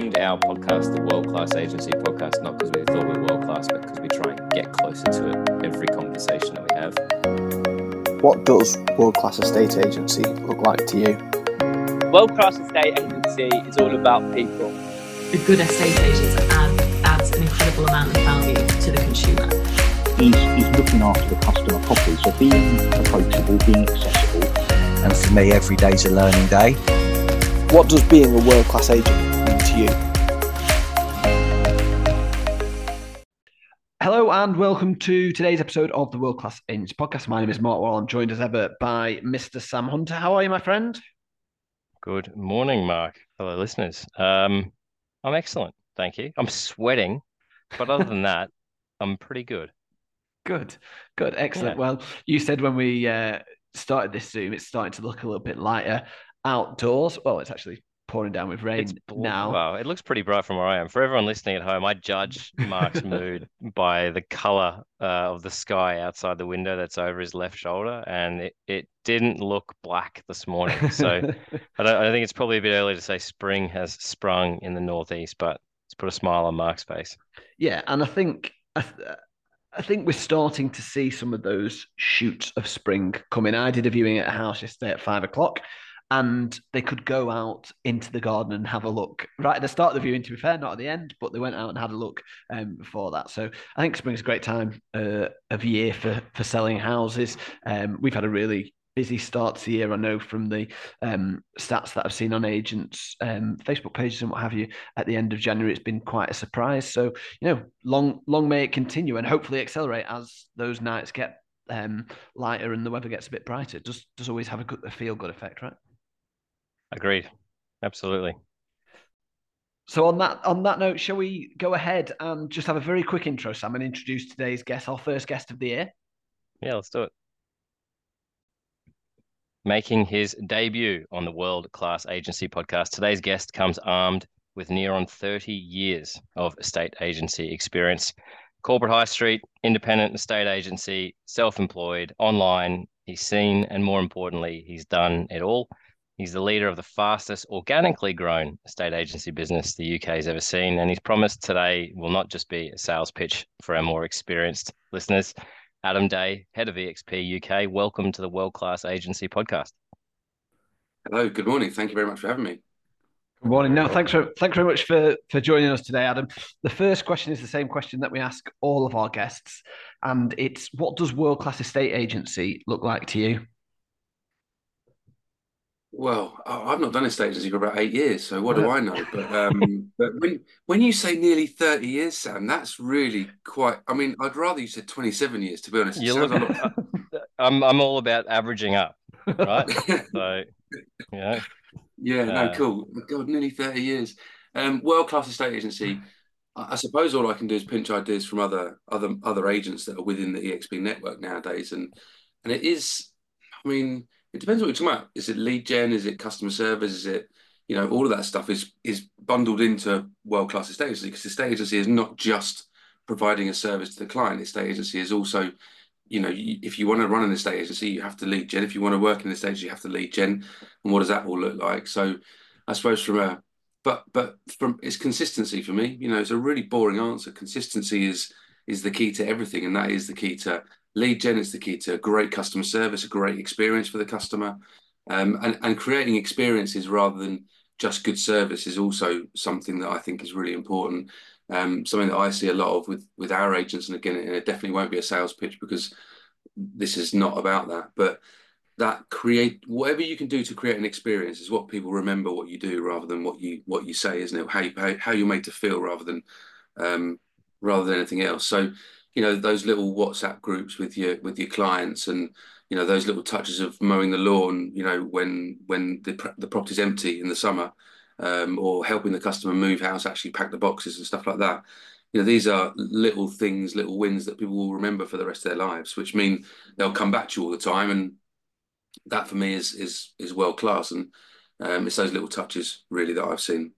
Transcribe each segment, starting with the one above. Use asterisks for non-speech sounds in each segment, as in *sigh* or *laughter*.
named our podcast the World Class Agency Podcast, not because we thought we were world class, but because we try and get closer to it every conversation that we have. What does world class estate agency look like to you? World class estate agency is all about people. A good estate agent add, adds an incredible amount of value to the consumer. He's, he's looking after the customer properly, so being approachable, being accessible. And for me, every day's a learning day. What does being a world class agent mean to you? Hello and welcome to today's episode of the World Class Agents Podcast. My name is Mark Wall. I'm joined as ever by Mr. Sam Hunter. How are you, my friend? Good morning, Mark. Hello, listeners. Um, I'm excellent. Thank you. I'm sweating, but other than *laughs* that, I'm pretty good. Good, good, excellent. Yeah. Well, you said when we uh, started this Zoom, it's starting to look a little bit lighter outdoors. Well, it's actually pouring down with rain now. Wow, it looks pretty bright from where I am. For everyone listening at home, I judge Mark's *laughs* mood by the color uh, of the sky outside the window that's over his left shoulder, and it, it didn't look black this morning. So *laughs* I, don't, I think it's probably a bit early to say spring has sprung in the northeast, but it's put a smile on Mark's face. yeah, and I think I, th- I think we're starting to see some of those shoots of spring coming. I did a viewing at a house yesterday at five o'clock. And they could go out into the garden and have a look right at the start of the viewing. To be fair, not at the end, but they went out and had a look um, before that. So I think spring's a great time uh, of year for for selling houses. Um, we've had a really busy start to the year. I know from the um, stats that I've seen on agents' um, Facebook pages and what have you. At the end of January, it's been quite a surprise. So you know, long long may it continue and hopefully accelerate as those nights get um, lighter and the weather gets a bit brighter. Does does always have a good a feel good effect, right? Agreed. Absolutely. So on that on that note, shall we go ahead and just have a very quick intro, Sam, and introduce today's guest, our first guest of the year. Yeah, let's do it. Making his debut on the World Class Agency podcast, today's guest comes armed with near on 30 years of estate agency experience. Corporate high street, independent estate agency, self employed, online. He's seen, and more importantly, he's done it all. He's the leader of the fastest organically grown estate agency business the UK has ever seen. And he's promised today will not just be a sales pitch for our more experienced listeners. Adam Day, head of EXP UK, welcome to the World Class Agency podcast. Hello, good morning. Thank you very much for having me. Good morning. No, thanks for thanks very much for for joining us today, Adam. The first question is the same question that we ask all of our guests, and it's what does world class estate agency look like to you? Well, I've not done estate agency for about eight years, so what do I know? But um, *laughs* but when when you say nearly 30 years, Sam, that's really quite. I mean, I'd rather you said 27 years, to be honest. You look, lot. *laughs* I'm I'm all about averaging up, right? *laughs* so, know, Yeah, no, Uh, cool. God, nearly 30 years. Um, world-class estate agency. I I suppose all I can do is pinch ideas from other other other agents that are within the EXP network nowadays, and and it is. I mean, it depends what you're talking about. Is it lead gen? Is it customer service? Is it you know all of that stuff is is bundled into world-class estate agency because estate agency is not just providing a service to the client. Estate agency is also you know, if you want to run an estate agency, you have to lead gen. If you want to work in estate agency, you have to lead gen. And what does that all look like? So, I suppose from a, but but from it's consistency for me. You know, it's a really boring answer. Consistency is is the key to everything, and that is the key to lead gen. Is the key to great customer service, a great experience for the customer, um, and and creating experiences rather than just good service is also something that I think is really important. Um, something that I see a lot of with with our agents, and again, it definitely won't be a sales pitch because this is not about that. But that create whatever you can do to create an experience is what people remember what you do rather than what you what you say, isn't it? How you how, how you're made to feel rather than um, rather than anything else. So you know those little WhatsApp groups with your with your clients and you know those little touches of mowing the lawn. You know when when the the property's empty in the summer um, or helping the customer move house, actually pack the boxes and stuff like that. You know, these are little things, little wins that people will remember for the rest of their lives, which mean they'll come back to you all the time. And that for me is is is world class. And um, it's those little touches really that I've seen.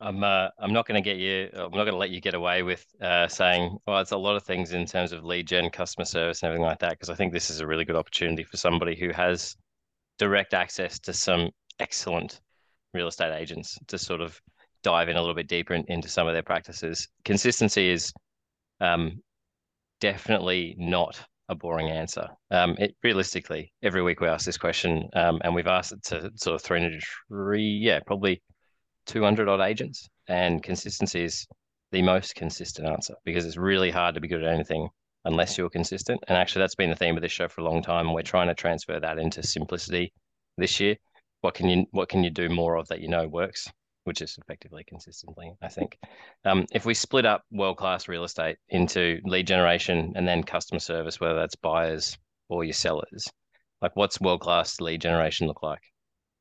I'm uh, I'm not going to get you. I'm not going to let you get away with uh, saying, well, it's a lot of things in terms of lead gen, customer service, and everything like that. Because I think this is a really good opportunity for somebody who has direct access to some excellent real estate agents to sort of dive in a little bit deeper in, into some of their practices. Consistency is um, definitely not a boring answer. Um, it realistically, every week we ask this question, um, and we've asked it to sort of 303, yeah, probably 200 odd agents, and consistency is the most consistent answer because it's really hard to be good at anything unless you're consistent. And actually, that's been the theme of this show for a long time. We're trying to transfer that into simplicity this year. What can you what can you do more of that you know works? which is effectively consistently, I think. Um, if we split up world class real estate into lead generation and then customer service, whether that's buyers or your sellers, like what's world class lead generation look like?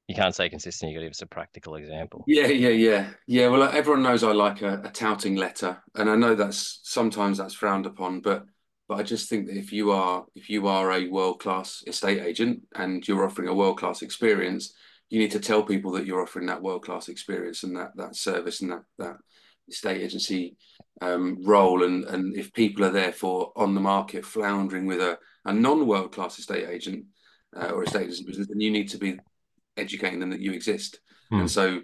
You can't say consistent. You got to give us a practical example. Yeah, yeah, yeah, yeah. Well, everyone knows I like a, a touting letter, and I know that's sometimes that's frowned upon, but but I just think that if you are if you are a world class estate agent and you're offering a world class experience, you need to tell people that you're offering that world class experience and that that service and that that estate agency um, role. And and if people are therefore on the market floundering with a, a non world class estate agent uh, or estate business, then you need to be educating them that you exist. Hmm. And so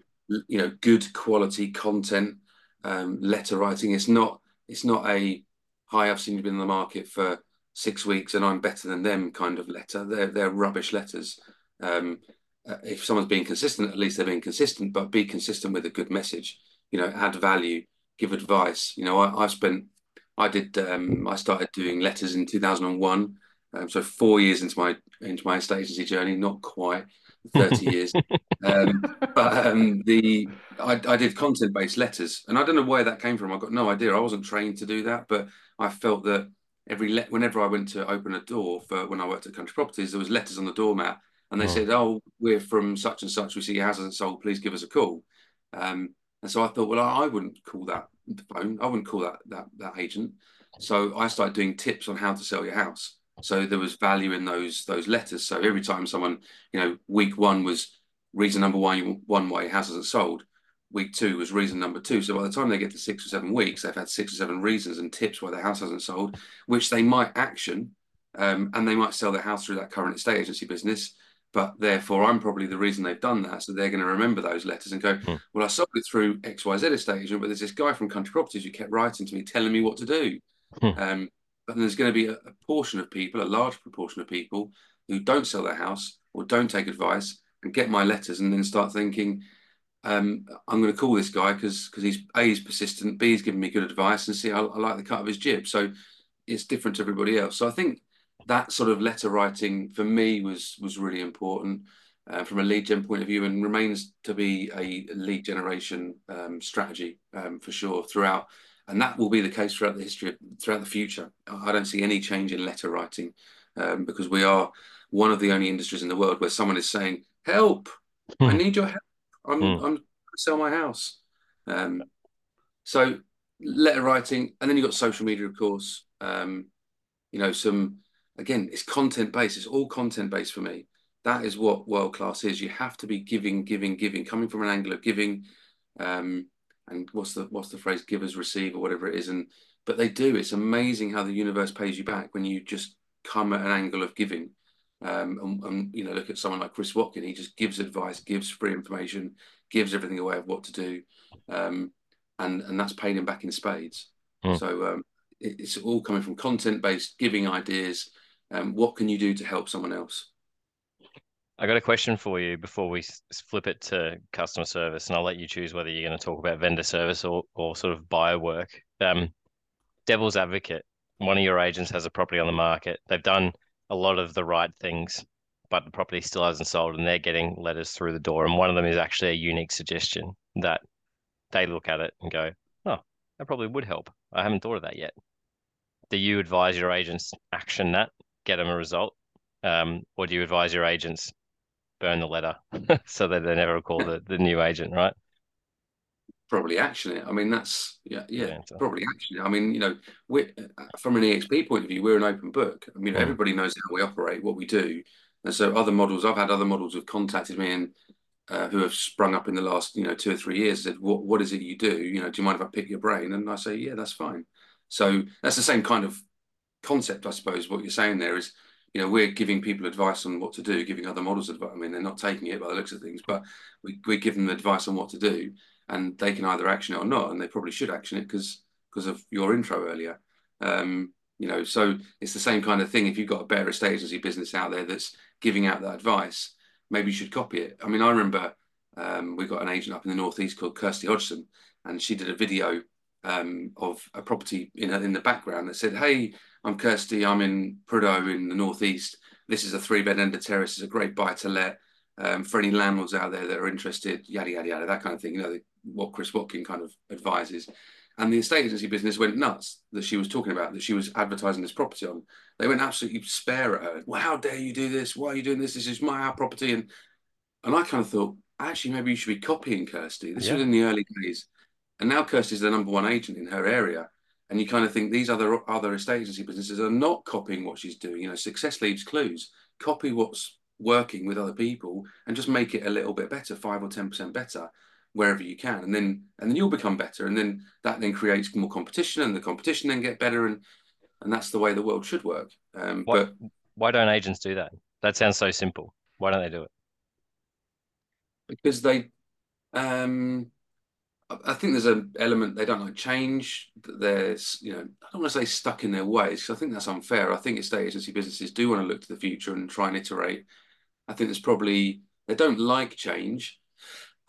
you know, good quality content, um, letter writing. It's not it's not a hi, I've seen you've been in the market for six weeks and I'm better than them kind of letter. They're they're rubbish letters. Um, uh, if someone's being consistent, at least they're being consistent, but be consistent with a good message, you know, add value, give advice. You know, I, I spent, I did, um, I started doing letters in 2001. Um, so four years into my, into my estate agency journey, not quite 30 *laughs* years. Um, but um, the, I, I did content based letters and I don't know where that came from. I got no idea. I wasn't trained to do that, but I felt that every, le- whenever I went to open a door for when I worked at country properties, there was letters on the doormat and they oh. said, "Oh, we're from such and such. We see your house hasn't sold. Please give us a call." Um, and so I thought, well, I, I wouldn't call that phone. I wouldn't call that that that agent. So I started doing tips on how to sell your house. So there was value in those those letters. So every time someone, you know, week one was reason number one, one why your house hasn't sold. Week two was reason number two. So by the time they get to six or seven weeks, they've had six or seven reasons and tips why their house hasn't sold, which they might action, um, and they might sell their house through that current estate agency business but therefore I'm probably the reason they've done that. So they're going to remember those letters and go, hmm. well, I sold it through XYZ estate agent, but there's this guy from Country Properties who kept writing to me, telling me what to do. Hmm. Um, there's going to be a, a, portion of people, a large proportion of people who don't sell their house or don't take advice and get my letters and then start thinking, um, I'm going to call this guy because because he's A, he's persistent, B, he's giving me good advice, and C, I, I like the cut of his jib. So it's different to everybody else. So I think that sort of letter writing for me was was really important uh, from a lead gen point of view and remains to be a lead generation um, strategy um, for sure throughout and that will be the case throughout the history throughout the future i don't see any change in letter writing um, because we are one of the only industries in the world where someone is saying help i hmm. need your help i'm mm. i'm sell my house um, so letter writing and then you've got social media of course um, you know some again, it's content based. It's all content based for me. That is what world class is. You have to be giving, giving, giving, coming from an angle of giving. Um, and what's the what's the phrase? Givers receive or whatever it is. And but they do. It's amazing how the universe pays you back when you just come at an angle of giving. Um, and, and, you know, look at someone like Chris Watkin. He just gives advice, gives free information, gives everything away of what to do, um, and and that's paying him back in spades. Mm. So um, it, it's all coming from content based, giving ideas, um, what can you do to help someone else? I got a question for you before we flip it to customer service, and I'll let you choose whether you're going to talk about vendor service or, or sort of buyer work. Um, devil's advocate, one of your agents has a property on the market. They've done a lot of the right things, but the property still hasn't sold, and they're getting letters through the door. And one of them is actually a unique suggestion that they look at it and go, "Oh, that probably would help. I haven't thought of that yet." Do you advise your agents action that get them a result? Um, or do you advise your agents burn the letter *laughs* so that they never call the, the new agent, right? Probably action it. I mean, that's yeah, yeah, yeah probably action it. I mean, you know, we from an EXP point of view, we're an open book. I mean, mm. everybody knows how we operate, what we do, and so other models. I've had other models who've contacted me and uh, who have sprung up in the last, you know, two or three years. Said, "What what is it you do? You know, do you mind if I pick your brain?" And I say, "Yeah, that's fine." So that's the same kind of concept, I suppose. What you're saying there is you know, we're giving people advice on what to do, giving other models advice. I mean, they're not taking it by the looks of things, but we, we give them advice on what to do and they can either action it or not. And they probably should action it because because of your intro earlier. Um, you know, so it's the same kind of thing. If you've got a better estate agency business out there that's giving out that advice, maybe you should copy it. I mean, I remember um, we got an agent up in the northeast called Kirsty Hodgson, and she did a video um, of a property in in the background that said, "Hey, I'm Kirsty. I'm in Prudhoe in the northeast. This is a three bed end of terrace. It's a great buy to let um, for any landlords out there that are interested. Yada yada yada. That kind of thing. You know what Chris Watkin kind of advises." And the estate agency business went nuts that she was talking about, that she was advertising this property on. They went absolutely spare at her. Well, how dare you do this? Why are you doing this? This is my property. And and I kind of thought, actually, maybe you should be copying Kirsty. This yeah. was in the early days. And now Kirsty's the number one agent in her area. And you kind of think these other other estate agency businesses are not copying what she's doing. You know, success leaves clues. Copy what's working with other people and just make it a little bit better, five or ten percent better, wherever you can. And then and then you'll become better. And then that then creates more competition, and the competition then get better. And and that's the way the world should work. Um, why, but why don't agents do that? That sounds so simple. Why don't they do it? Because they um I think there's an element they don't like change. There's, you know, I don't want to say stuck in their ways because I think that's unfair. I think estate agency businesses do want to look to the future and try and iterate. I think there's probably they don't like change.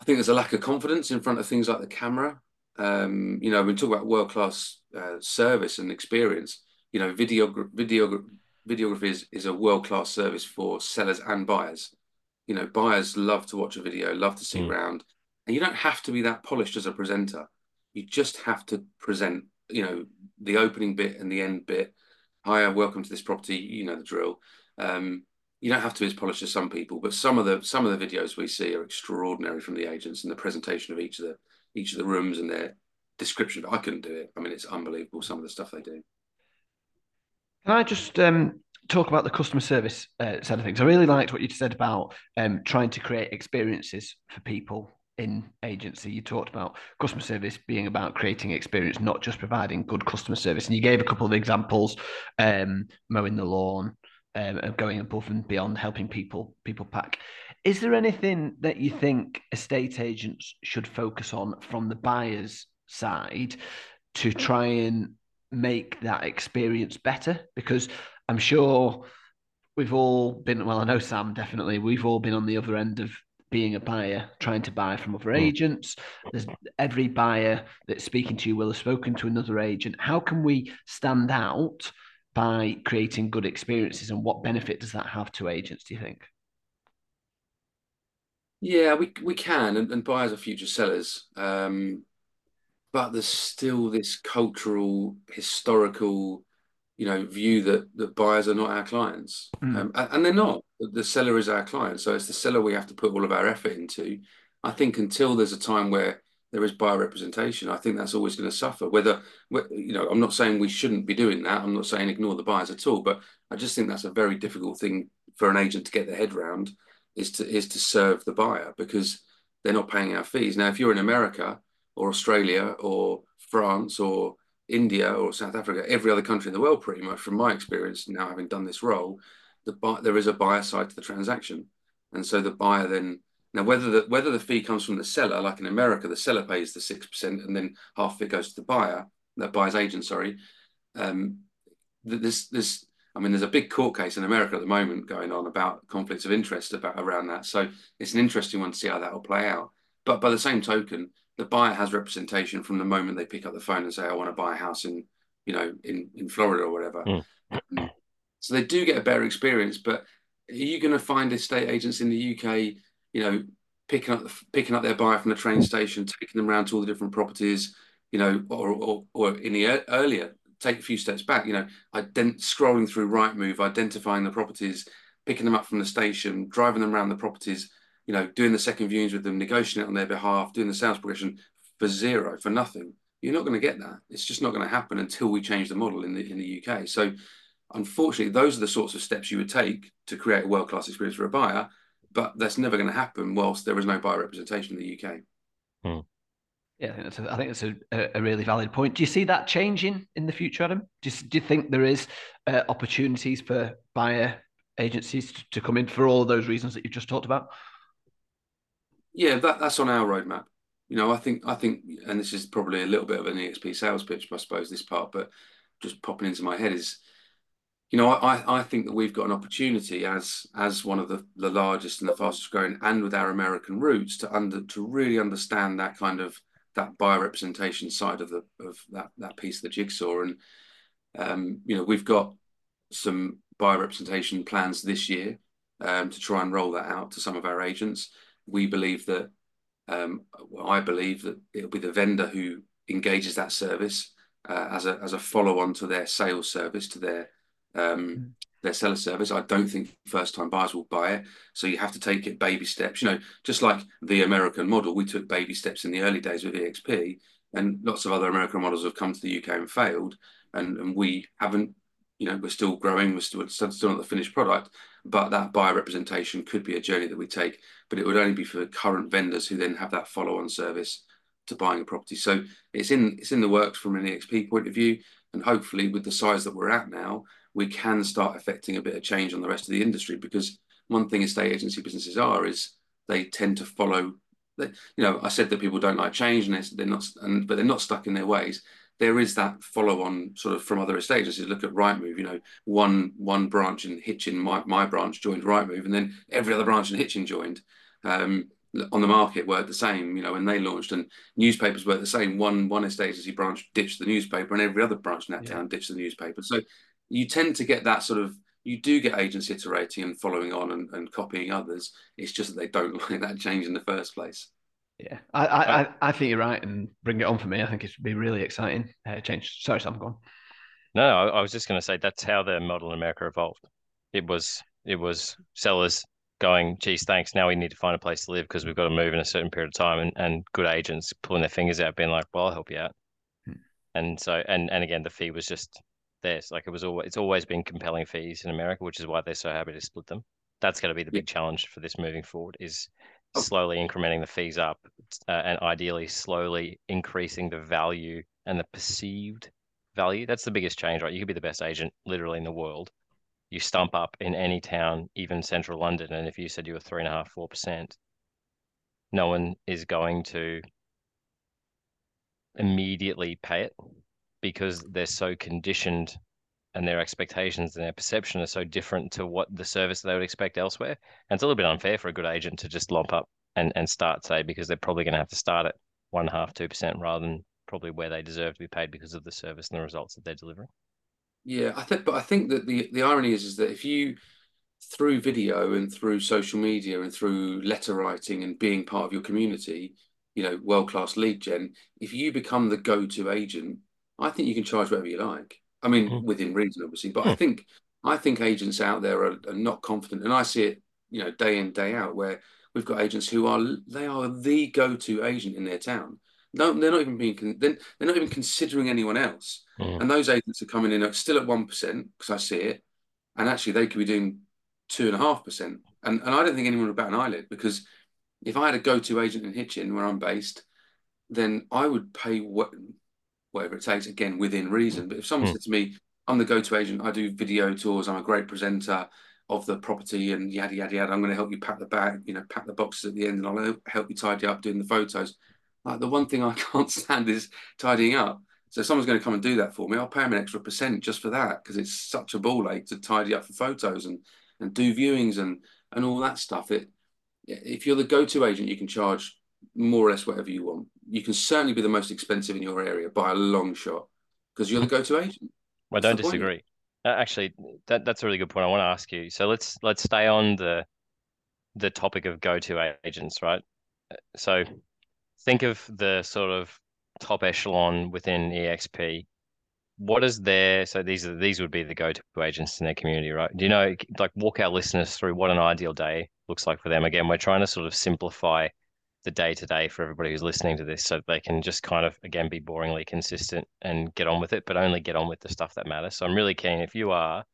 I think there's a lack of confidence in front of things like the camera. Um, you know, we talk about world class uh, service and experience. You know, video video videography is, is a world class service for sellers and buyers. You know, buyers love to watch a video, love to see mm. around and you don't have to be that polished as a presenter. You just have to present, you know, the opening bit and the end bit. Hi, welcome to this property. You know the drill. Um, you don't have to be as polished as some people, but some of the some of the videos we see are extraordinary from the agents and the presentation of each of the each of the rooms and their description. I couldn't do it. I mean, it's unbelievable some of the stuff they do. Can I just um, talk about the customer service uh, side of things? I really liked what you said about um, trying to create experiences for people in agency, you talked about customer service being about creating experience, not just providing good customer service. And you gave a couple of examples, um, mowing the lawn, um, going above and beyond, helping people people pack. Is there anything that you think estate agents should focus on from the buyer's side to try and make that experience better? Because I'm sure we've all been well, I know Sam definitely, we've all been on the other end of being a buyer trying to buy from other hmm. agents. There's every buyer that's speaking to you will have spoken to another agent. How can we stand out by creating good experiences and what benefit does that have to agents, do you think? Yeah, we we can, and, and buyers are future sellers. Um, but there's still this cultural, historical you know view that that buyers are not our clients. Mm. um, and they're not. The seller is our client. So it's the seller we have to put all of our effort into. I think until there's a time where there is buyer representation i think that's always going to suffer. Whether you know i'm not saying we shouldn't be doing that. I'm not saying ignore the buyers at all. But i just think that's a very difficult thing for an agent to get their head around is to is to serve the buyer because they're not paying our fees. Now if you're in america or australia or france or India or South Africa, every other country in the world, pretty much, from my experience now having done this role, the buy, there is a buyer side to the transaction, and so the buyer then now whether the whether the fee comes from the seller, like in America, the seller pays the six percent, and then half of it goes to the buyer, the buyer's agent, sorry. Um, this this I mean, there's a big court case in America at the moment going on about conflicts of interest about around that. So it's an interesting one to see how that will play out. But by the same token, the buyer has representation from the moment they pick up the phone and say, "I want to buy a house in, you know, in in Florida or whatever." Mm. So they do get a better experience. But are you going to find estate agents in the UK, you know, picking up picking up their buyer from the train station, taking them around to all the different properties, you know, or or, or in the earlier, take a few steps back, you know, ident- scrolling through Rightmove, identifying the properties, picking them up from the station, driving them around the properties you know, doing the second viewings with them, negotiating on their behalf, doing the sales progression for zero, for nothing. You're not going to get that. It's just not going to happen until we change the model in the in the UK. So, unfortunately, those are the sorts of steps you would take to create a world class experience for a buyer. But that's never going to happen whilst there is no buyer representation in the UK. Hmm. Yeah, I think that's a, I think that's a, a really valid point. Do you see that changing in the future, Adam? Do you, do you think there is uh, opportunities for buyer agencies to, to come in for all of those reasons that you've just talked about? Yeah, that, that's on our roadmap. You know, I think I think, and this is probably a little bit of an EXP sales pitch, I suppose, this part, but just popping into my head is, you know, I, I think that we've got an opportunity as as one of the, the largest and the fastest growing, and with our American roots, to under to really understand that kind of that buyer representation side of the of that that piece of the jigsaw. And um, you know, we've got some buyer representation plans this year um, to try and roll that out to some of our agents. We believe that, um, well, I believe that it'll be the vendor who engages that service uh, as a as a follow on to their sales service to their um, mm. their seller service. I don't think first time buyers will buy it, so you have to take it baby steps. You know, just like the American model, we took baby steps in the early days with EXP, and lots of other American models have come to the UK and failed, and, and we haven't. You know, we're still growing. We're still still not the finished product, but that buyer representation could be a journey that we take. But it would only be for current vendors who then have that follow on service to buying a property. So it's in it's in the works from an EXP point of view, and hopefully with the size that we're at now, we can start affecting a bit of change on the rest of the industry. Because one thing estate agency businesses are is they tend to follow. You know, I said that people don't like change, and they're not, and but they're not stuck in their ways. There is that follow-on sort of from other estate agencies. Look at Rightmove. You know, one one branch in Hitchin, my my branch joined Rightmove, and then every other branch in Hitchin joined. Um, on the market were the same, you know, when they launched, and newspapers were the same. One one estate agency branch ditched the newspaper, and every other branch in that yeah. town ditched the newspaper. So you tend to get that sort of you do get agents iterating and following on and, and copying others. It's just that they don't *laughs* like that change in the first place. Yeah, I, I, I think you're right, and bring it on for me. I think it would be really exciting uh, change. Sorry, Sam, go on. No, I, I was just going to say that's how the model in America evolved. It was it was sellers going, geez, thanks. Now we need to find a place to live because we've got to move in a certain period of time, and, and good agents pulling their fingers out, being like, well, I'll help you out. Hmm. And so, and and again, the fee was just theirs. Like it was always, it's always been compelling fees in America, which is why they're so happy to split them. That's going to be the big challenge for this moving forward is. Slowly incrementing the fees up uh, and ideally slowly increasing the value and the perceived value. That's the biggest change, right? You could be the best agent literally in the world. You stump up in any town, even central London, and if you said you were three and a half, four percent, no one is going to immediately pay it because they're so conditioned and their expectations and their perception are so different to what the service they would expect elsewhere. And it's a little bit unfair for a good agent to just lump up and, and start, say, because they're probably going to have to start at one half, two percent rather than probably where they deserve to be paid because of the service and the results that they're delivering. Yeah, I think, but I think that the the irony is is that if you through video and through social media and through letter writing and being part of your community, you know, world class lead gen, if you become the go to agent I think you can charge whatever you like. I mean, mm. within reason, obviously. But mm. I think I think agents out there are, are, not confident, and I see it, you know, day in day out, where we've got agents who are they are the go to agent in their town. No, they're not even being they're, they're not even considering anyone else. Mm. And those agents are coming in at, still at one percent because I see it, and actually they could be doing two and a half percent. And and I don't think anyone would bat an eyelid because if I had a go to agent in Hitchin where I'm based, then I would pay what whatever it takes, again, within reason. But if someone mm. said to me, I'm the go-to agent, I do video tours, I'm a great presenter of the property and yada, yada, yada, I'm going to help you pack the bag, you know, pack the boxes at the end and I'll help you tidy up doing the photos. Like the one thing I *laughs* can't stand is tidying up. So someone's going to come and do that for me. I'll pay them an extra percent just for that because it's such a ball ache to tidy up for photos and and do viewings and and all that stuff. It if you're the go-to agent, you can charge more or less whatever you want. You can certainly be the most expensive in your area by a long shot because you're the go-to agent. I don't disagree. Uh, actually, that that's a really good point. I want to ask you. So let's let's stay on the the topic of go-to agents, right? Uh, so think of the sort of top echelon within EXP. What is there? So these are these would be the go-to agents in their community, right? Do you know, like, walk our listeners through what an ideal day looks like for them? Again, we're trying to sort of simplify the day to day for everybody who's listening to this so they can just kind of again be boringly consistent and get on with it but only get on with the stuff that matters so i'm really keen if you are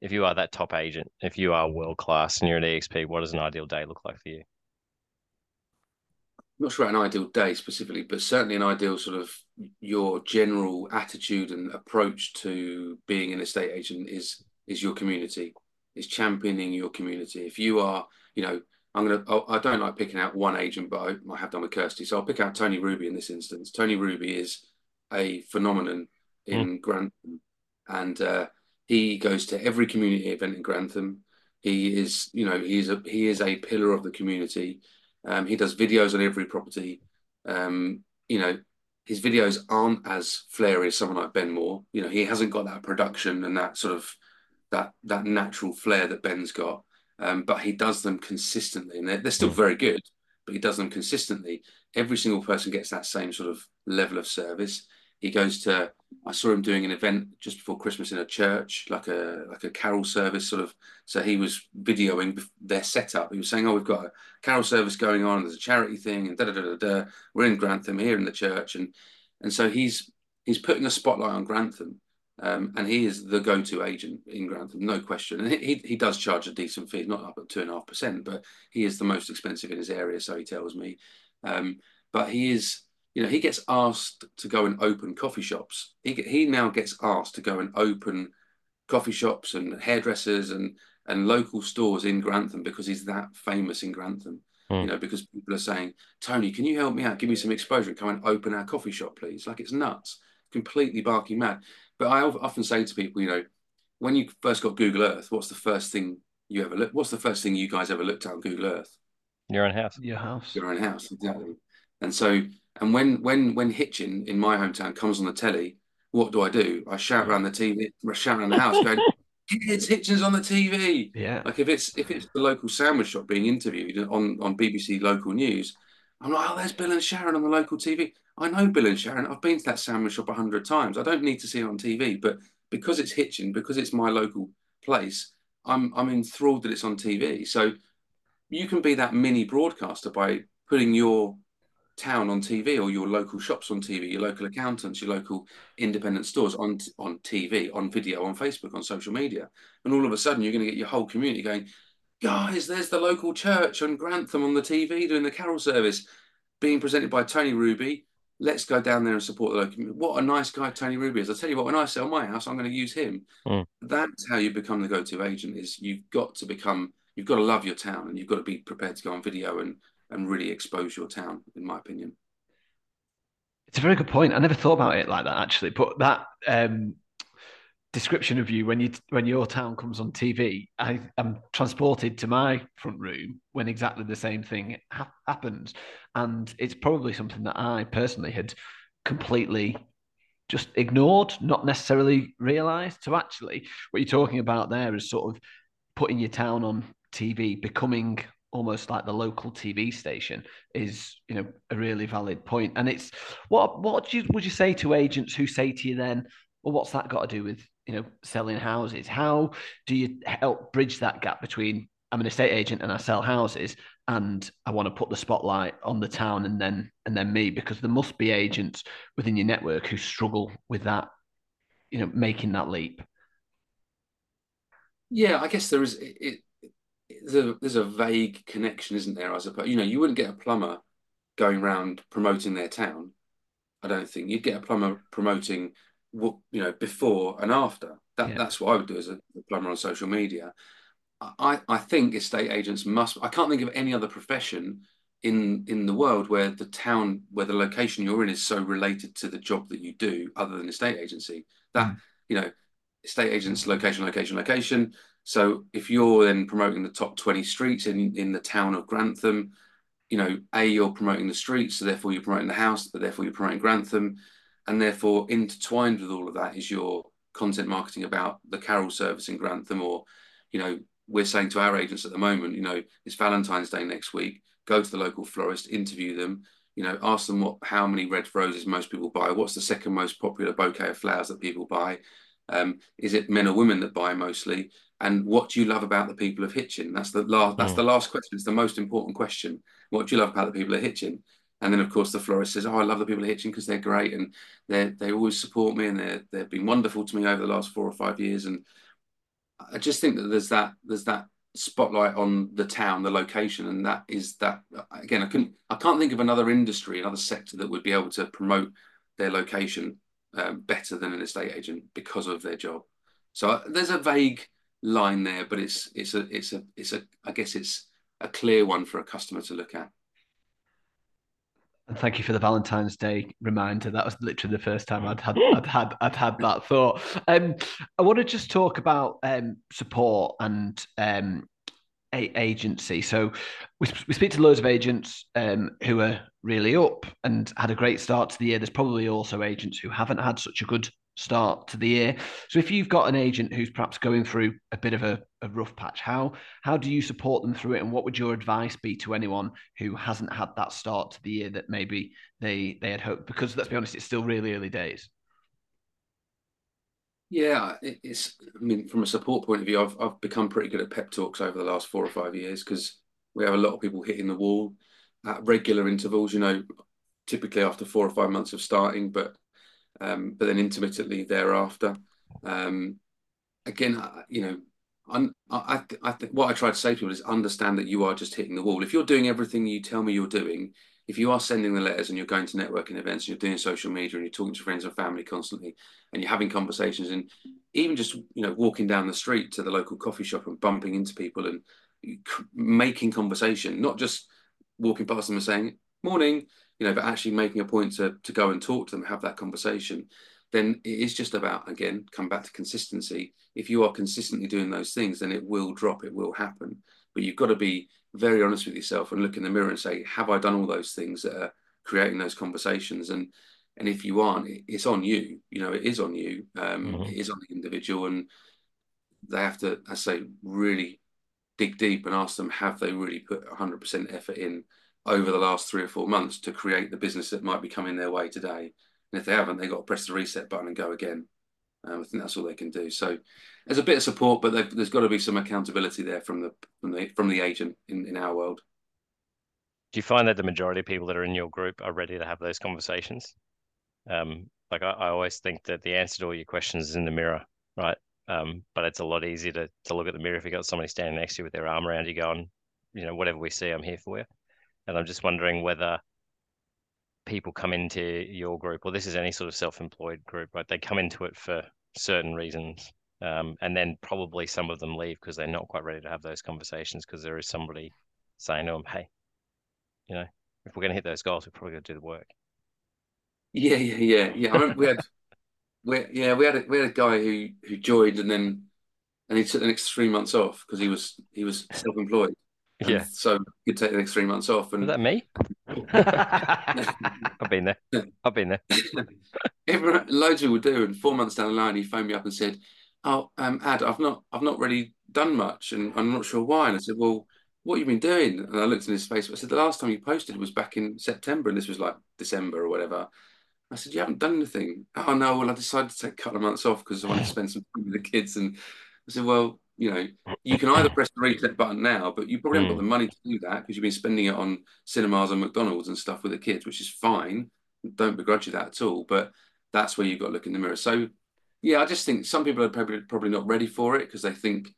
if you are that top agent if you are world class and you're at exp what does an ideal day look like for you not sure about an ideal day specifically but certainly an ideal sort of your general attitude and approach to being an estate agent is is your community is championing your community. If you are, you know, I'm gonna. oh, I don't like picking out one agent, but I, have done with Kirsty, so I'll pick out Tony Ruby in this instance. Tony Ruby is a phenomenon in Grantham, and uh, he goes to every community event in Grantham. He is, you know, he's a he is a pillar of the community. Um, he does videos on every property. Um, you know, his videos aren't as flary as someone like Ben Moore. You know, he hasn't got that production and that sort of that that natural flair that Ben's got. Um, but he does them consistently, and they're, they're still very good. But he does them consistently. Every single person gets that same sort of level of service. He goes to. I saw him doing an event just before Christmas in a church, like a like a carol service, sort of. So he was videoing their setup. He was saying, "Oh, we've got a carol service going on. There's a charity thing, and da da da da da. We're in Grantham here in the church, and and so he's he's putting a spotlight on Grantham, um, and he is the go-to agent in Grantham, no question. And he he does charge a decent fee, not up at two and a half percent, but he is the most expensive in his area, so he tells me. Um, but he is you know, he gets asked to go and open coffee shops. He he now gets asked to go and open coffee shops and hairdressers and and local stores in Grantham because he's that famous in Grantham. Mm. You know, because people are saying, Tony, can you help me out? Give me some exposure come and open our coffee shop, please. Like it's nuts, completely barking mad. But I often say to people, you know, when you first got Google Earth, what's the first thing you ever looked? What's the first thing you guys ever looked at on Google Earth? Your own house. Your house. Your own house, exactly. And so and when when when Hitchin in my hometown comes on the telly, what do I do? I shout around the TV, I shout around the house, going, "Kids, Hitchin's on the TV!" Yeah. Like if it's if it's the local sandwich shop being interviewed on on BBC local news, I'm like, "Oh, there's Bill and Sharon on the local TV." I know Bill and Sharon. I've been to that sandwich shop a hundred times. I don't need to see it on TV, but because it's Hitchin, because it's my local place, I'm I'm enthralled that it's on TV. So you can be that mini broadcaster by putting your town on TV or your local shops on TV, your local accountants, your local independent stores on on TV, on video, on Facebook, on social media, and all of a sudden you're going to get your whole community going, guys, there's the local church on Grantham on the TV doing the carol service, being presented by Tony Ruby. Let's go down there and support the local. Community. What a nice guy Tony Ruby is. I tell you what, when I sell my house, I'm going to use him. Mm. That's how you become the go-to agent. Is you've got to become, you've got to love your town, and you've got to be prepared to go on video and and really expose your town, in my opinion. It's a very good point. I never thought about it like that actually, but that um, description of you when you when your town comes on TV, I am transported to my front room when exactly the same thing ha- happens, and it's probably something that I personally had completely just ignored, not necessarily realised. So actually, what you're talking about there is sort of putting your town on TV, becoming almost like the local TV station is you know a really valid point. And it's what what you, would you say to agents who say to you then, well, what's that got to do with you know selling houses? How do you help bridge that gap between I'm an estate agent and I sell houses and I want to put the spotlight on the town and then and then me because there must be agents within your network who struggle with that, you know, making that leap. Yeah, I guess there is it, there's a, there's a vague connection, isn't there? I suppose you know you wouldn't get a plumber going around promoting their town. I don't think you'd get a plumber promoting what you know before and after. That Yeah. that's what I would do as a plumber on social media. I I think estate agents must. I can't think of any other profession in in the world where the town where the location you're in is so related to the job that you do, other than estate agency. That mm. you know, estate agents location location location. So if you're then promoting the top 20 streets in, in the town of Grantham, you know, A, you're promoting the streets, so therefore you're promoting the house, but therefore you're promoting Grantham. And therefore intertwined with all of that is your content marketing about the carol service in Grantham, or, you know, we're saying to our agents at the moment, you know, it's Valentine's Day next week, go to the local florist, interview them, you know, ask them what how many red roses most people buy, what's the second most popular bouquet of flowers that people buy, um, is it men or women that buy mostly? And what do you love about the people of Hitchin? That's the last. That's Mm. the last question. It's the most important question. What do you love about the people of Hitchin? And then, of course, the florist says, "Oh, I love the people of Hitchin because they're great and they they always support me and they they've been wonderful to me over the last four or five years." And I just think that there's that there's that spotlight on the town, the location, and that is that again. I can I can't think of another industry, another sector that would be able to promote their location um, better than an estate agent because of their job. So uh, there's a vague line there, but it's it's a it's a it's a I guess it's a clear one for a customer to look at. And thank you for the Valentine's Day reminder. That was literally the first time I'd had I'd had I'd had that thought. Um, I want to just talk about um, support and um, a- agency. So we, we speak to loads of agents um, who are really up and had a great start to the year. There's probably also agents who haven't had such a good start to the year. So if you've got an agent who's perhaps going through a bit of a, a, rough patch, how how do you support them through it? And what would your advice be to anyone who hasn't had that start to the year that maybe they they had hoped? Because let's be honest, it's still really early days. Yeah, it's. I mean, from a support point of view, I've I've become pretty good at pep talks over the last four or five years because we have a lot of people hitting the wall at regular intervals. You know, typically after four or five months of starting, but um, but then intermittently thereafter. Um, again, you know, I, I, I think what I try to say to people is understand that you are just hitting the wall. If you're doing everything you tell me you're doing, if you are sending the letters and you're going to networking events and you're doing social media and you're talking to friends and family constantly and you're having conversations and even just you know walking down the street to the local coffee shop and bumping into people and making conversation not just walking past them and saying morning you know, but actually making a point to to go and talk to them, have that conversation, then it is just about again come back to consistency. If you are consistently doing those things, then it will drop, it will happen. But you've got to be very honest with yourself and look in the mirror and say, have I done all those things that are creating those conversations? And and if you aren't, it's on you. You know, it is on you. Um, mm-hmm. it is on the individual, and they have to, I say, really dig deep and ask them, have they really put 100% effort in over the last three or four months to create the business that might be coming their way today. And if they haven't, they've got to press the reset button and go again. Um, I think that's all they can do. So there's a bit of support, but there's got to be some accountability there from the from the from the agent in, in our world. Do you find that the majority of people that are in your group are ready to have those conversations? Um, like I, I always think that the answer to all your questions is in the mirror, right? Um, but it's a lot easier to, to look at the mirror if you've got somebody standing next to you with their arm around you going, you know, whatever we see, I'm here for you. And I'm just wondering whether people come into your group, or this is any sort of self-employed group, right? They come into it for certain reasons, um, and then probably some of them leave because they're not quite ready to have those conversations because there is somebody saying to them, "Hey, you know, if we're going to hit those goals, we're probably going to do the work." Yeah, yeah, yeah, yeah. I we had, we yeah, we had a, we had a guy who who joined and then and he took the next three months off because he was he was self-employed yeah. So you could take the next three months off. And is that me? *laughs* I've been there. I've been there. *laughs* Everyone, loads of people do. And four months down the line, he phoned me up and said, "Oh, um, Ad, I've not, I've not really done much, and I'm not sure why." And I said, "Well, what have you been doing?" And I looked in his face. I said, "The last time you posted was back in September, and this was like December or whatever." I said, "You haven't done anything." Oh no, well, I decided to take a couple of months off because I wanted to spend some time with the kids. And I said, "Well, you know, you can either press the reset button now, but you probably haven't got the money to do that because you've been spending it on cinemas and McDonald's and stuff with the kids, which is fine. Don't begrudge you that at all. But that's where you've got to look in the mirror. So, yeah, I just think some people are probably probably not ready for it because they think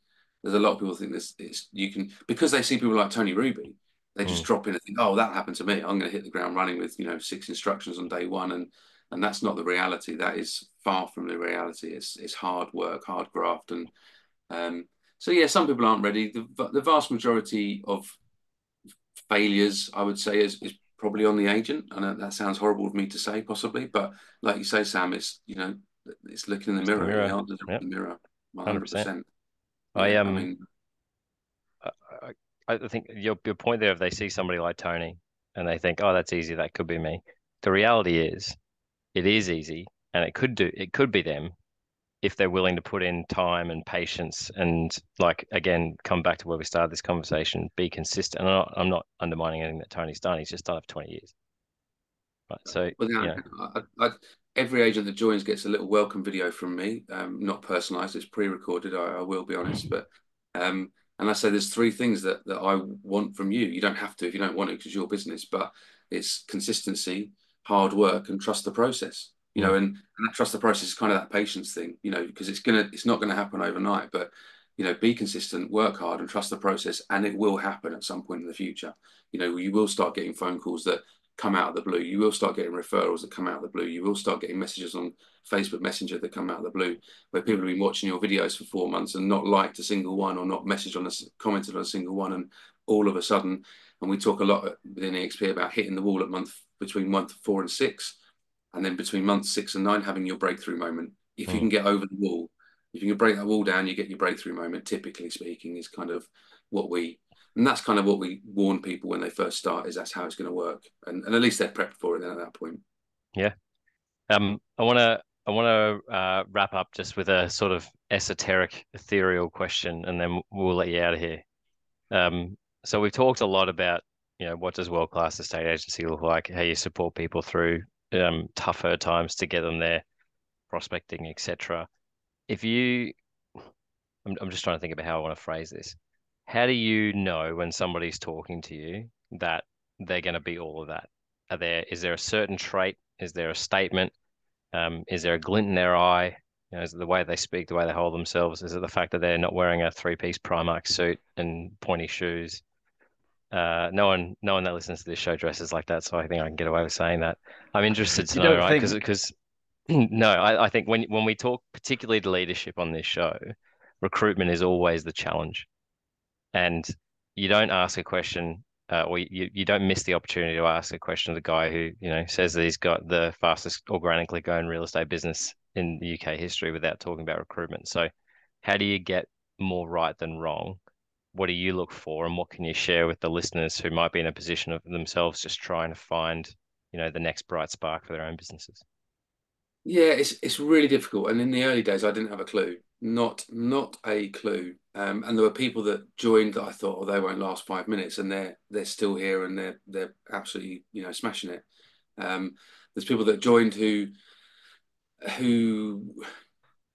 there's a lot of people think this is you can because they see people like Tony Ruby, they just mm. drop in and think, oh, that happened to me. I'm going to hit the ground running with you know six instructions on day one, and and that's not the reality. That is far from the reality. It's it's hard work, hard graft, and um, so yeah, some people aren't ready. The, the vast majority of failures, I would say, is, is probably on the agent. I know that sounds horrible of me to say, possibly, but like you say, Sam, it's you know, it's looking in the mirror. The mirror. Yep. the mirror. One hundred percent. I um, I, mean, I, I think your your point there, if they see somebody like Tony and they think, oh, that's easy, that could be me. The reality is, it is easy, and it could do, it could be them, if they're willing to put in time and patience and like again come back to where we started this conversation be consistent. And i'm not, I'm not undermining anything that tony's done he's just done it for 20 years. Right so well, yeah, I, I, every agent that joins gets a little welcome video from me um, not personalized it's pre-recorded I, I will be honest but um, and i say there's three things that, that i want from you. You don't have to if you don't want it because your business but it's consistency hard work and trust the process you know, and, and that trust the process is kind of that patience thing, you know, because it's gonna it's not gonna happen overnight, but you know, be consistent, work hard, and trust the process, and it will happen at some point in the future. You know, you will start getting phone calls that come out of the blue. You will start getting referrals that come out of the blue. You will start getting messages on Facebook Messenger that come out of the blue, where people have been watching your videos for four months and not liked a single one or not messaged on a commented on a single one, and all of a sudden, and we talk a lot within EXP about hitting the wall at month between month four and six, and then between month six and nine having your breakthrough moment. If mm. you can get over the wall, if you can break that wall down, you get your breakthrough moment. Typically speaking, is kind of what we and that's kind of what we warn people when they first start is that's how it's going to work and, and at least they're prepped for it then at that point yeah um i want to i want to uh, wrap up just with a sort of esoteric ethereal question and then we'll let you out of here um so we've talked a lot about you know what does world class estate agency look like how you support people through um, tougher times to get them there prospecting etc if you I'm, I'm just trying to think about how i want to phrase this how do you know when somebody's talking to you that they're going to be all of that? Are there is there a certain trait? Is there a statement? Um, is there a glint in their eye? You know, is it the way they speak, the way they hold themselves? Is it the fact that they're not wearing a three-piece Primark suit and pointy shoes? Uh, no one, no one that listens to this show dresses like that, so I think I can get away with saying that. I'm interested to know, right? Because, think... because, *clears throat* no, I, I think when when we talk particularly to leadership on this show, recruitment is always the challenge and you don't ask a question uh, or you, you don't miss the opportunity to ask a question of the guy who you know says that he's got the fastest organically going real estate business in the UK history without talking about recruitment. So, how do you get more right than wrong? What do you look for, and what can you share with the listeners who might be in a position of themselves just trying to find you know the next bright spark for their own businesses? Yeah, it's it's really difficult, and in the early days, I didn't have a clue, not not a clue. Um, and there were people that joined that I thought, oh, they won't last five minutes, and they're they're still here and they're they're absolutely you know smashing it. Um, there's people that joined who who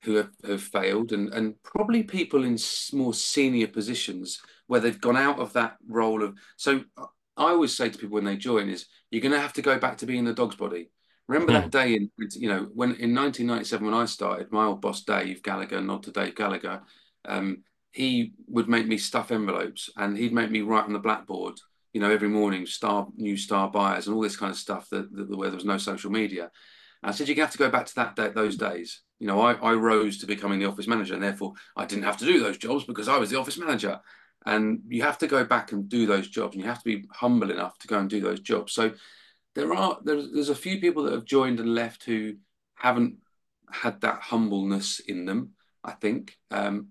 who have, have failed, and and probably people in more senior positions where they've gone out of that role of. So I always say to people when they join is you're going to have to go back to being the dog's body. Remember that hmm. day in you know when in 1997 when I started, my old boss Dave Gallagher, not to Dave Gallagher. Um, he would make me stuff envelopes and he'd make me write on the blackboard, you know, every morning, star new star buyers and all this kind of stuff that, that where there was no social media. And I said, you have to go back to that day, those days. You know, I, I rose to becoming the office manager and therefore I didn't have to do those jobs because I was the office manager. And you have to go back and do those jobs and you have to be humble enough to go and do those jobs. So there are, there's, there's a few people that have joined and left who haven't had that humbleness in them, I think. Um,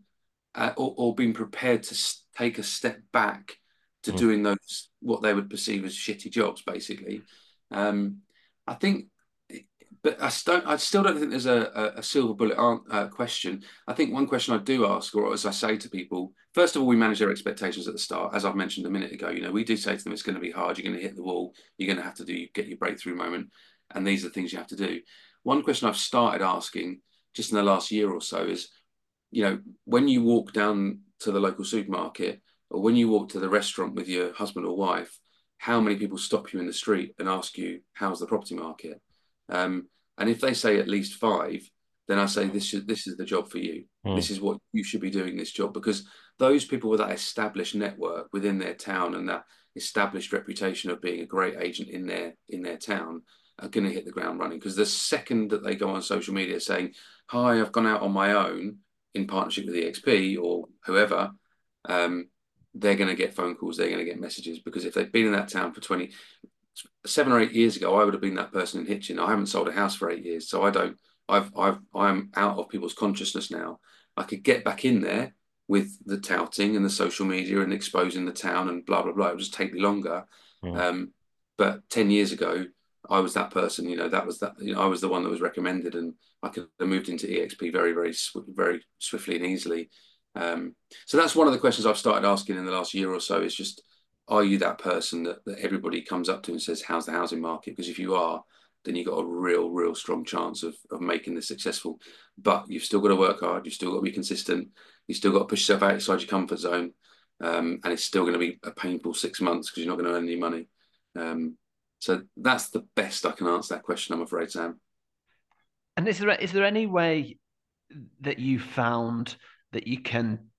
uh, or, or being prepared to take a step back to mm. doing those what they would perceive as shitty jobs, basically. Um, I think, but I still, I still don't think there's a, a silver bullet uh, question. I think one question I do ask, or as I say to people, first of all, we manage their expectations at the start, as I've mentioned a minute ago. You know, we do say to them, it's going to be hard. You're going to hit the wall. You're going to have to do get your breakthrough moment, and these are the things you have to do. One question I've started asking just in the last year or so is you know, when you walk down to the local supermarket or when you walk to the restaurant with your husband or wife, how many people stop you in the street and ask you, how's the property market? Um, and if they say at least five, then I say this is this is the job for you. Mm. This is what you should be doing this job because those people with that established network within their town and that established reputation of being a great agent in their in their town are going to hit the ground running because the second that they go on social media saying, "Hi, I've gone out on my own," in partnership with EXP or whoever, um, they're going to get phone calls, they're going to get messages because if they've been in that town for 20, seven or eight years ago, I would have been that person in Hitchin. I haven't sold a house for eight years, so I don't. I've I've I'm out of people's consciousness now. I could get back in there with the touting and the social media and exposing the town and blah blah blah. It would just take me longer. Mm. Um, but ten years ago, I was that person, you know, that was that, you know, I was the one that was recommended and I could have moved into EXP very, very, very swiftly and easily. Um, so that's one of the questions I've started asking in the last year or so is just, are you that person that, that everybody comes up to and says, how's the housing market? Because if you are, then you've got a real, real strong chance of, of making this successful. But you've still got to work hard. You've still got to be consistent. You've still got to push yourself outside your comfort zone. Um, and it's still going to be a painful six months because you're not going to earn any money. Um, so that's the best I can answer that question, I'm afraid, Sam. And is there is there any way that you found that you can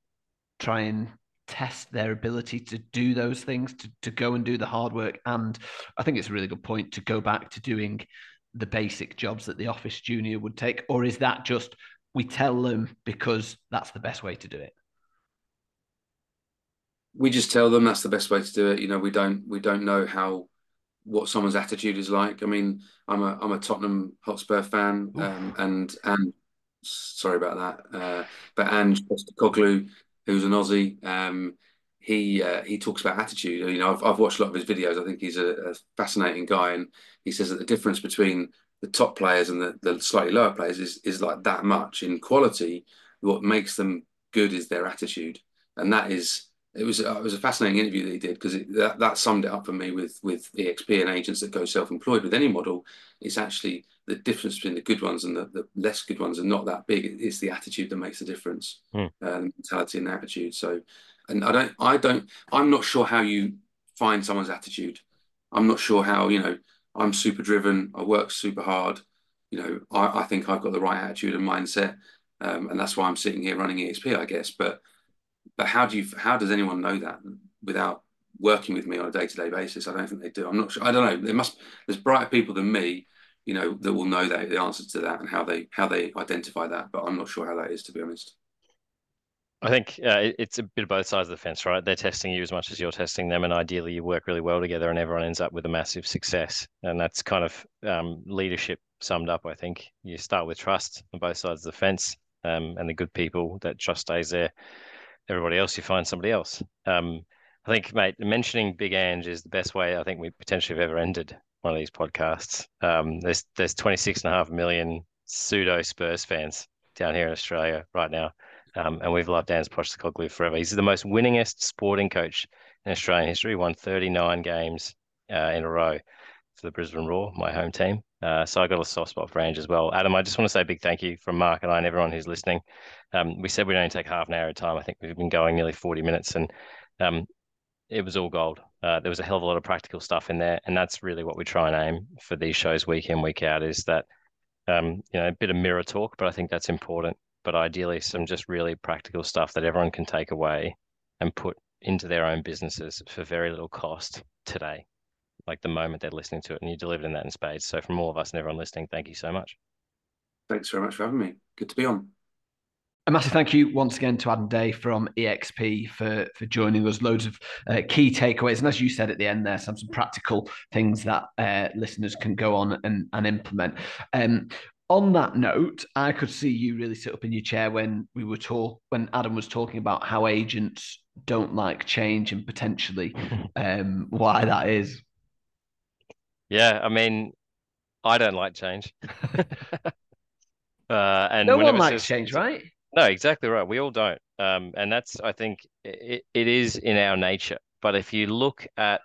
try and test their ability to do those things, to, to go and do the hard work. And I think it's a really good point to go back to doing the basic jobs that the office junior would take? Or is that just we tell them because that's the best way to do it? We just tell them that's the best way to do it. You know, we don't we don't know how what someone's attitude is like. I mean, I'm a I'm a Tottenham Hotspur fan, um, and and sorry about that, uh, but Ange Postecoglou, who's an Aussie, um, he uh, he talks about attitude. You know, I've I've watched a lot of his videos. I think he's a, a fascinating guy, and he says that the difference between the top players and the, the slightly lower players is is like that much in quality. What makes them good is their attitude, and that is it was uh, it was a fascinating interview that he did because that, that summed it up for me with with EXP and agents that go self-employed with any model. It's actually the difference between the good ones and the, the less good ones are not that big. It's the attitude that makes the difference, mm. uh, mentality and attitude. So, and I don't, I don't, I'm not sure how you find someone's attitude. I'm not sure how you know. I'm super driven. I work super hard. You know, I, I think I've got the right attitude and mindset, um, and that's why I'm sitting here running EXP, I guess. But but how do you how does anyone know that without working with me on a day-to-day basis i don't think they do i'm not sure i don't know there must there's brighter people than me you know that will know that the answer to that and how they how they identify that but i'm not sure how that is to be honest I think uh, it's a bit of both sides of the fence, right? They're testing you as much as you're testing them, and ideally, you work really well together, and everyone ends up with a massive success. And that's kind of um, leadership summed up. I think you start with trust on both sides of the fence, um, and the good people that trust stays there everybody else, you find somebody else. Um, I think, mate, mentioning Big Ange is the best way I think we potentially have ever ended one of these podcasts. Um, there's there's 26 and a half million pseudo Spurs fans down here in Australia right now. Um, and we've loved Ange Postecoglou forever. He's the most winningest sporting coach in Australian history. Won 39 games uh, in a row for the Brisbane Roar, my home team. Uh, so I got a soft spot for Ange as well. Adam, I just want to say a big thank you from Mark and I and everyone who's listening. Um, we said we'd only take half an hour of time. I think we've been going nearly 40 minutes and um, it was all gold. Uh, there was a hell of a lot of practical stuff in there. And that's really what we try and aim for these shows week in, week out is that, um, you know, a bit of mirror talk, but I think that's important. But ideally, some just really practical stuff that everyone can take away and put into their own businesses for very little cost today like the moment they're listening to it, and you delivered in that in spades. So from all of us and everyone listening, thank you so much. Thanks very much for having me. Good to be on. A massive thank you once again to Adam Day from EXP for for joining us. Loads of uh, key takeaways, and as you said at the end there, some some practical things that uh, listeners can go on and and implement. Um, on that note, I could see you really sit up in your chair when we were talk when Adam was talking about how agents don't like change and potentially *laughs* um, why that is. Yeah, I mean, I don't like change. *laughs* *laughs* uh, and no one likes change, right? No, exactly right. We all don't. Um, and that's, I think, it, it is in our nature. But if you look at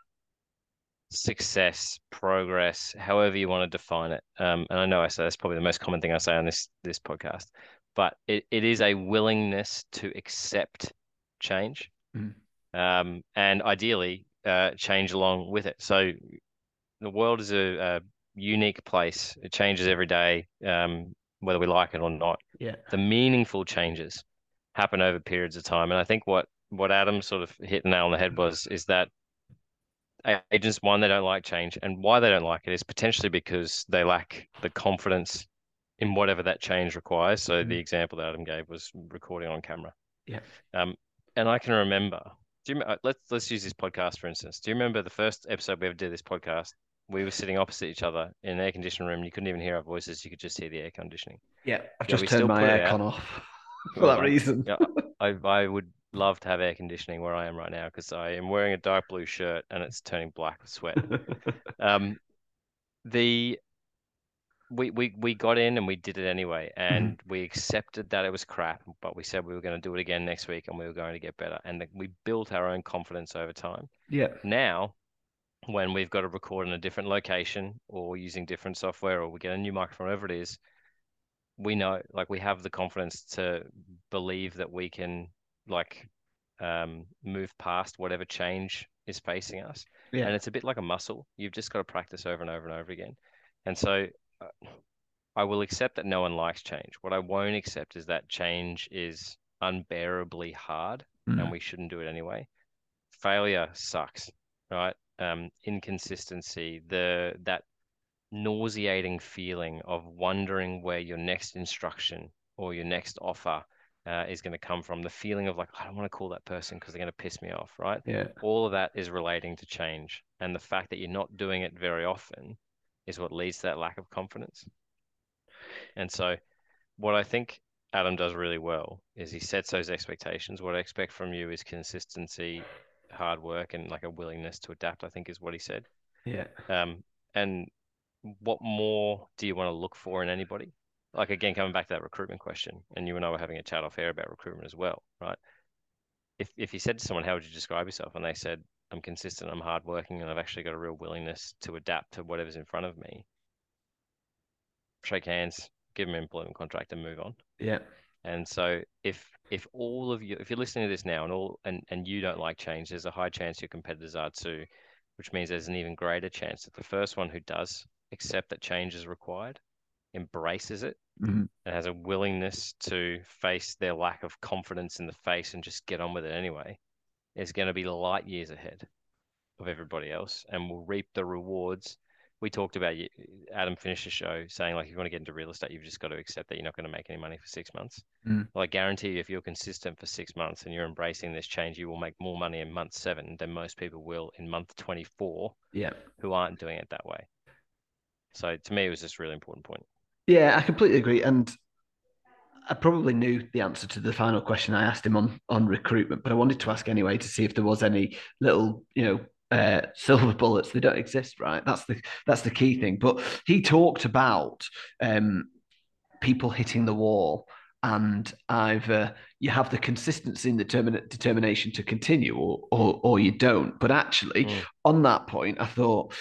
success, progress, however you want to define it, um, and I know I say that's probably the most common thing I say on this this podcast, but it, it is a willingness to accept change, mm. um, and ideally uh, change along with it. So the world is a, a unique place. It changes every day, um, whether we like it or not. Yeah. The meaningful changes happen over periods of time, and I think what what Adam sort of hit the nail on the head was is that agents one they don't like change, and why they don't like it is potentially because they lack the confidence in whatever that change requires. So mm-hmm. the example that Adam gave was recording on camera. Yeah. Um, and I can remember. Do you, uh, let's let's use this podcast for instance. Do you remember the first episode we ever did this podcast? We were sitting opposite each other in an air conditioning room. You couldn't even hear our voices. You could just hear the air conditioning. Yeah, I've yeah, just turned my aircon off *laughs* for that reason. yeah, I, I would love to have air conditioning where I am right now because I am wearing a dark blue shirt and it's turning black with sweat. *laughs* um, the we, we we got in and we did it anyway and mm-hmm. we accepted that it was crap but we said we were going to do it again next week and we were going to get better and we built our own confidence over time yeah now when we've got to record in a different location or using different software or we get a new microphone, whatever it is, we know like we have the confidence to believe that we can like um, move past whatever change is facing us. Yeah. And it's a bit like a muscle. You've just got to practice over and over and over again. And so uh, I will accept that no one likes change. What I won't accept is that change is unbearably hard Mm. and we shouldn't do it anyway. Failure sucks, right? Um, inconsistency, the that nauseating feeling of wondering where your next instruction or your next offer uh, is going to come from. The feeling of like, I don't want to call that person because they're going to piss me off, right? Yeah. All of that is relating to change. And the fact that you're not doing it very often is what leads to that lack of confidence. And so, what I think Adam does really well is he sets those expectations. What I expect from you is consistency, hard work, and like a willingness to adapt, I think is what he said. Yeah. Um, and what more do you want to look for in anybody? Like again, coming back to that recruitment question, and you and I were having a chat off air about recruitment as well, right? If if you said to someone, "How would you describe yourself?" and they said, "I'm consistent, I'm hardworking, and I've actually got a real willingness to adapt to whatever's in front of me," shake hands, give them an employment contract, and move on. Yeah. And so if if all of you if you're listening to this now and all and, and you don't like change, there's a high chance your competitors are too, which means there's an even greater chance that the first one who does accept that change is required, embraces it, Mhm. and has a willingness to face their lack of confidence in the face and just get on with it anyway, is going to be light years ahead of everybody else and will reap the rewards. We talked about you, Adam finished the show saying like if you want to get into real estate, you've just got to accept that you're not going to make any money for six months. Mm. Well, I guarantee you, if you're consistent for six months and you're embracing this change, you will make more money in month seven than most people will in month 24 Yeah. who aren't doing it that way. So to me, it was just a really important point. Yeah, I completely agree. And I probably knew the answer to the final question I asked him on on recruitment, but I wanted to ask anyway to see if there was any little, you know, uh, *laughs* silver bullets. They don't exist, right? That's the that's the key thing. But he talked about um, people hitting the wall, and either you have the consistency and the determin- determination to continue, or, or or you don't. But actually, Mm. on that point, I thought,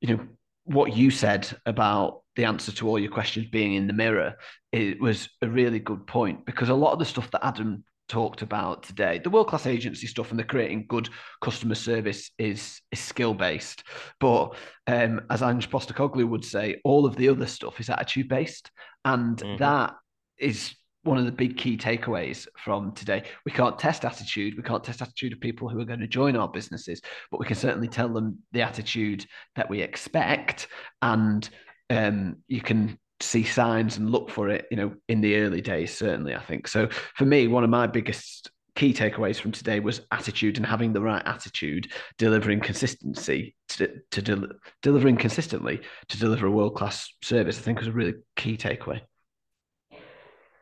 you know, what you said about the answer to all your questions being in the mirror it was a really good point because a lot of the stuff that Adam talked about today, the world class agency stuff and the creating good customer service is is skill based. But um, as Ange Postecoglou would say, all of the other stuff is attitude based, and Mhm. that is one of the big key takeaways from today. We can't test attitude. We can't test attitude of people who are going to join our businesses, but we can certainly tell them the attitude that we expect, and um, you can see signs and look for it, you know, in the early days, certainly, I think. So for me, one of my biggest key takeaways from today was attitude and having the right attitude, delivering consistency to, to del- delivering consistently to deliver a world-class service, I think was a really key takeaway.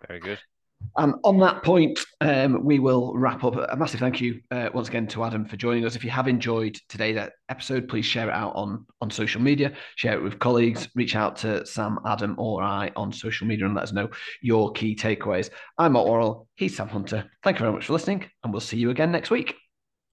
Very good. And on that point, um, we will wrap up. A massive thank you uh, once again to Adam for joining us. If you have enjoyed today's episode, please share it out on, on social media, share it with colleagues, reach out to Sam, Adam, or I on social media and let us know your key takeaways. I'm Matt Worrell, he's Sam Hunter. Thank you very much for listening, and we'll see you again next week.